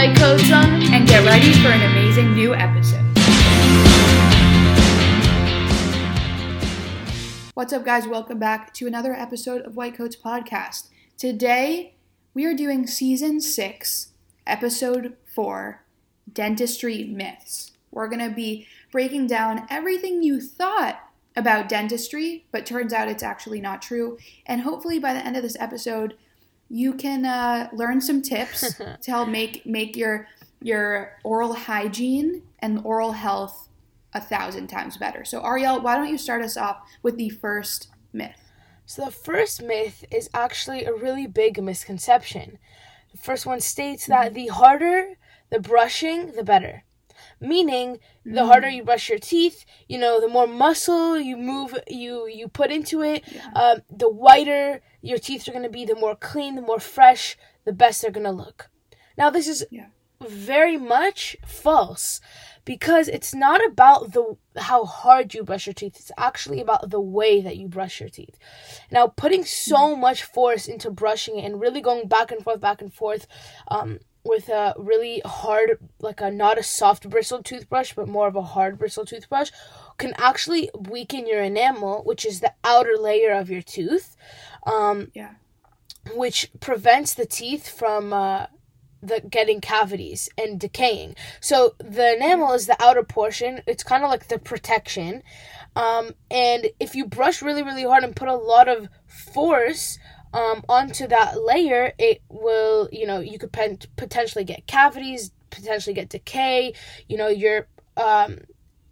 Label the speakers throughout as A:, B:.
A: white coats on and get ready for an amazing new episode. What's up, guys? Welcome back to another episode of White Coats Podcast. Today, we are doing season six, episode four Dentistry Myths. We're going to be breaking down everything you thought about dentistry, but turns out it's actually not true. And hopefully, by the end of this episode, you can uh, learn some tips to help make make your your oral hygiene and oral health a thousand times better. So, Ariel, why don't you start us off with the first myth?
B: So, the first myth is actually a really big misconception. The first one states that mm-hmm. the harder the brushing, the better. Meaning, the harder mm. you brush your teeth, you know, the more muscle you move, you you put into it, yeah. um, the whiter your teeth are going to be, the more clean, the more fresh, the best they're going to look. Now, this is yeah. very much false because it's not about the how hard you brush your teeth it's actually about the way that you brush your teeth now putting so mm. much force into brushing it and really going back and forth back and forth um, with a really hard, like a not a soft bristle toothbrush, but more of a hard bristle toothbrush, can actually weaken your enamel, which is the outer layer of your tooth. Um,
A: yeah.
B: Which prevents the teeth from uh, the getting cavities and decaying. So the enamel is the outer portion. It's kind of like the protection. Um, and if you brush really, really hard and put a lot of force um, onto that layer, it will, you know, you could pen- potentially get cavities, potentially get decay. You know, your um,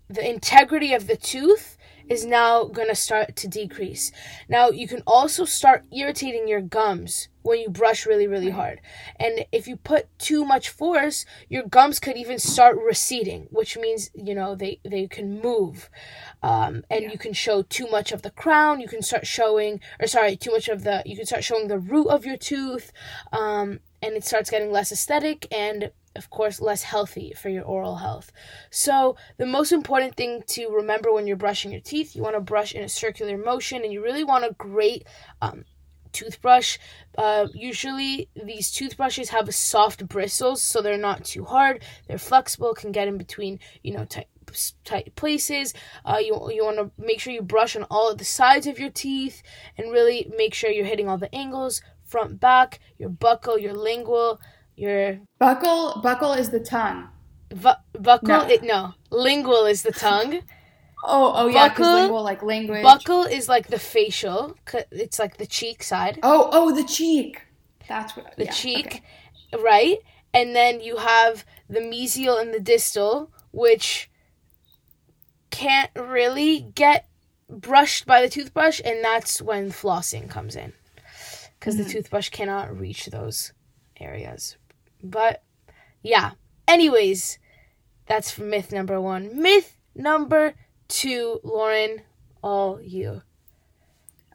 B: the integrity of the tooth is now going to start to decrease. Now, you can also start irritating your gums when you brush really, really hard. And if you put too much force, your gums could even start receding, which means, you know, they, they can move. Um, and yeah. you can show too much of the crown. You can start showing, or sorry, too much of the, you can start showing the root of your tooth. Um, and it starts getting less aesthetic and of course, less healthy for your oral health. So, the most important thing to remember when you're brushing your teeth, you want to brush in a circular motion and you really want a great um, toothbrush. Uh, usually, these toothbrushes have soft bristles, so they're not too hard. They're flexible, can get in between, you know, tight, tight places. Uh, you you want to make sure you brush on all of the sides of your teeth and really make sure you're hitting all the angles, front, back, your buccal, your lingual, your
A: buccal. Buccal is the tongue.
B: Bu- buccal, no. It, no, lingual is the tongue.
A: Oh, oh yeah, because lingual like language.
B: Buccal is like the facial. It's like the cheek side.
A: Oh, oh, the cheek. That's what.
B: The yeah, cheek, okay. right? And then you have the mesial and the distal, which can't really get brushed by the toothbrush, and that's when flossing comes in, because mm-hmm. the toothbrush cannot reach those areas. But yeah. Anyways, that's myth number one. Myth number two, Lauren, all you.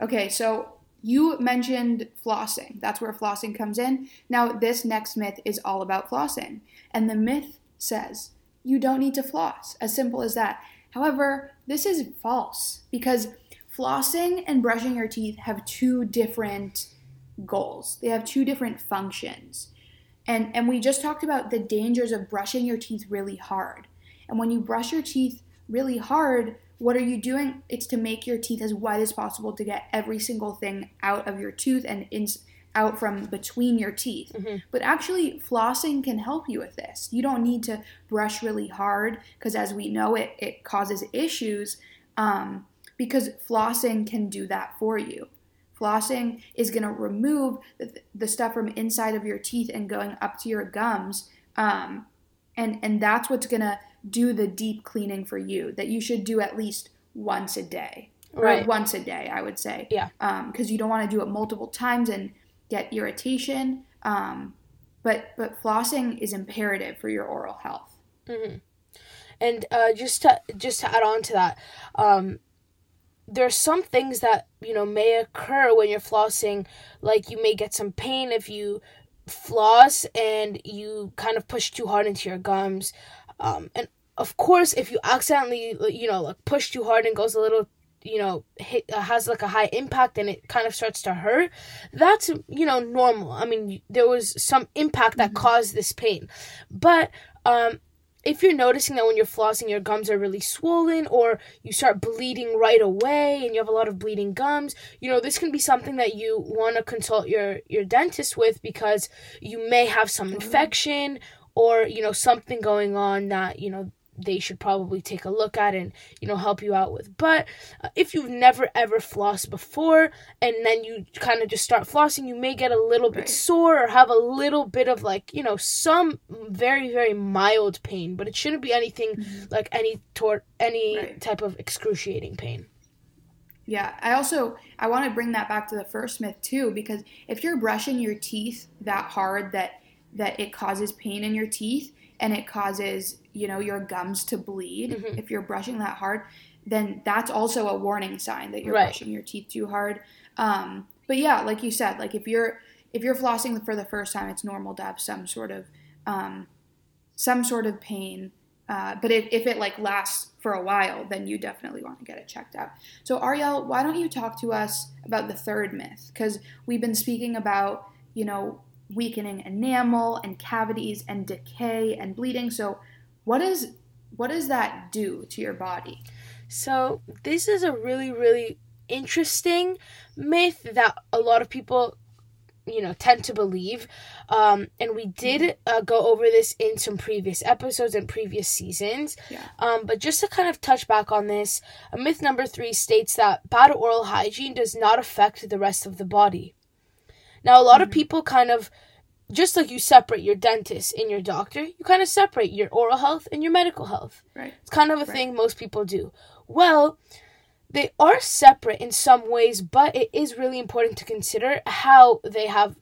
A: Okay, so you mentioned flossing. That's where flossing comes in. Now, this next myth is all about flossing. And the myth says you don't need to floss. As simple as that. However, this is false because flossing and brushing your teeth have two different goals, they have two different functions. And, and we just talked about the dangers of brushing your teeth really hard. And when you brush your teeth really hard, what are you doing? It's to make your teeth as white as possible to get every single thing out of your tooth and in, out from between your teeth. Mm-hmm. But actually, flossing can help you with this. You don't need to brush really hard because, as we know, it, it causes issues um, because flossing can do that for you. Flossing is going to remove the, the, stuff from inside of your teeth and going up to your gums. Um, and, and that's what's going to do the deep cleaning for you that you should do at least once a day. Right. Or once a day, I would say.
B: Yeah.
A: Because um, you don't want to do it multiple times and get irritation. Um, but but flossing is imperative for your oral health.
B: Mm-hmm. And uh, just to just to add on to that, um, there's some things that you know may occur when you're flossing like you may get some pain if you floss and you kind of push too hard into your gums. Um, and of course if you accidentally you know like push too hard and goes a little you know hit uh, has like a high impact and it kind of starts to hurt that's you know normal. I mean there was some impact that
A: Mhm.
B: caused this pain. But um if you're noticing that when you're flossing your gums are really swollen or you start bleeding right away and you have a lot of bleeding gums you know this can be something that you want to consult your your dentist with because you may have some
A: Mhm.
B: infection or you know something going on that you know they should probably take a look at and you know help you out with but uh, if you've never ever flossed before and then you kind of just start flossing you may get a little bit
A: Right.
B: sore or have a little bit of like you know some very very mild pain but it shouldn't be anything
A: Mhm.
B: like any tort any
A: Right.
B: type of excruciating pain
A: Yeah, I also I want to bring that back to the first myth too because if you're brushing your teeth that hard that that it causes pain in your teeth and it causes, you know, your gums to bleed,
B: Mhm.
A: if you're brushing that hard, then that's also a warning sign that you're
B: Right.
A: brushing your teeth too hard. Um, but yeah, like you said, like if you're if you're flossing for the first time, it's normal to have some sort of um, some sort of pain. Uh, but if, if it like lasts for a while, then you definitely want to get it checked out. So Ariel, why don't you talk to us about the third myth? Because we've been speaking about you know weakening enamel and cavities and decay and bleeding. So what is what does that do to your body?
B: So, this is a really, really interesting myth that a lot of people, you know, tend to believe. Um, and we did uh, go over this in some previous episodes and previous seasons.
A: Yeah.
B: Um, but just to kind of touch back on this, myth number three states that bad oral hygiene does not affect the rest of the body. Now, a lot of
A: Mhm.
B: people kind of just like you separate your dentist and your doctor, you kind of separate your oral health and your medical health.
A: Right.
B: It's kind of a
A: Right.
B: thing most people do. Well, they are separate in some ways, but it is really important to consider how they have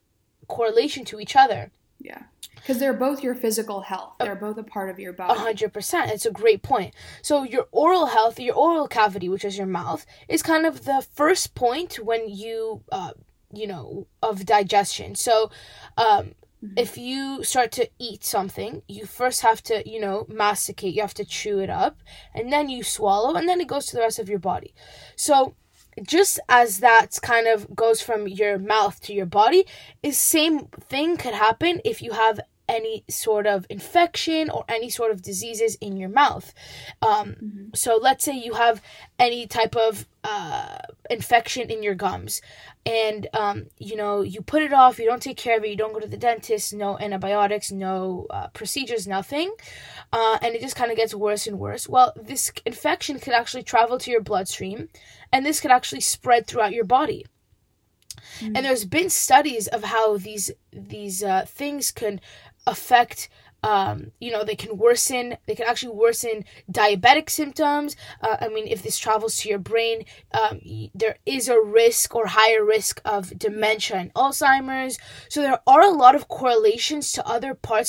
B: correlation to each other.
A: Yeah. Because they're both your physical health. They're both a part of your body.
B: A hundred percent. It's a great point. So your oral health, your oral cavity, which is your mouth, is kind of the first point when you, uh, you know, of digestion. So, um,
A: Mhm.
B: if you start to eat something, you first have to, you know, masticate. You have to chew it up, and then you swallow, and then it goes to the rest of your body. So, just as that kind of goes from your mouth to your body, is same thing could happen if you have any sort of infection or any sort of diseases in your mouth. Um,
A: Mhm.
B: so let's say you have any type of uh, infection in your gums and um, you know you put it off you don't take care of it you don't go to the dentist no antibiotics no uh, procedures nothing uh, and it just kind of gets worse and worse well this infection could actually travel to your bloodstream and this could actually spread throughout your body
A: Mhm.
B: and there's been studies of how these these uh, things can affect um, you know they can worsen they can actually worsen diabetic symptoms. Uh, i mean if this travels to your brain um, there is a risk or higher risk of dementia and alzheimer's. So there are a lot of correlations to other parts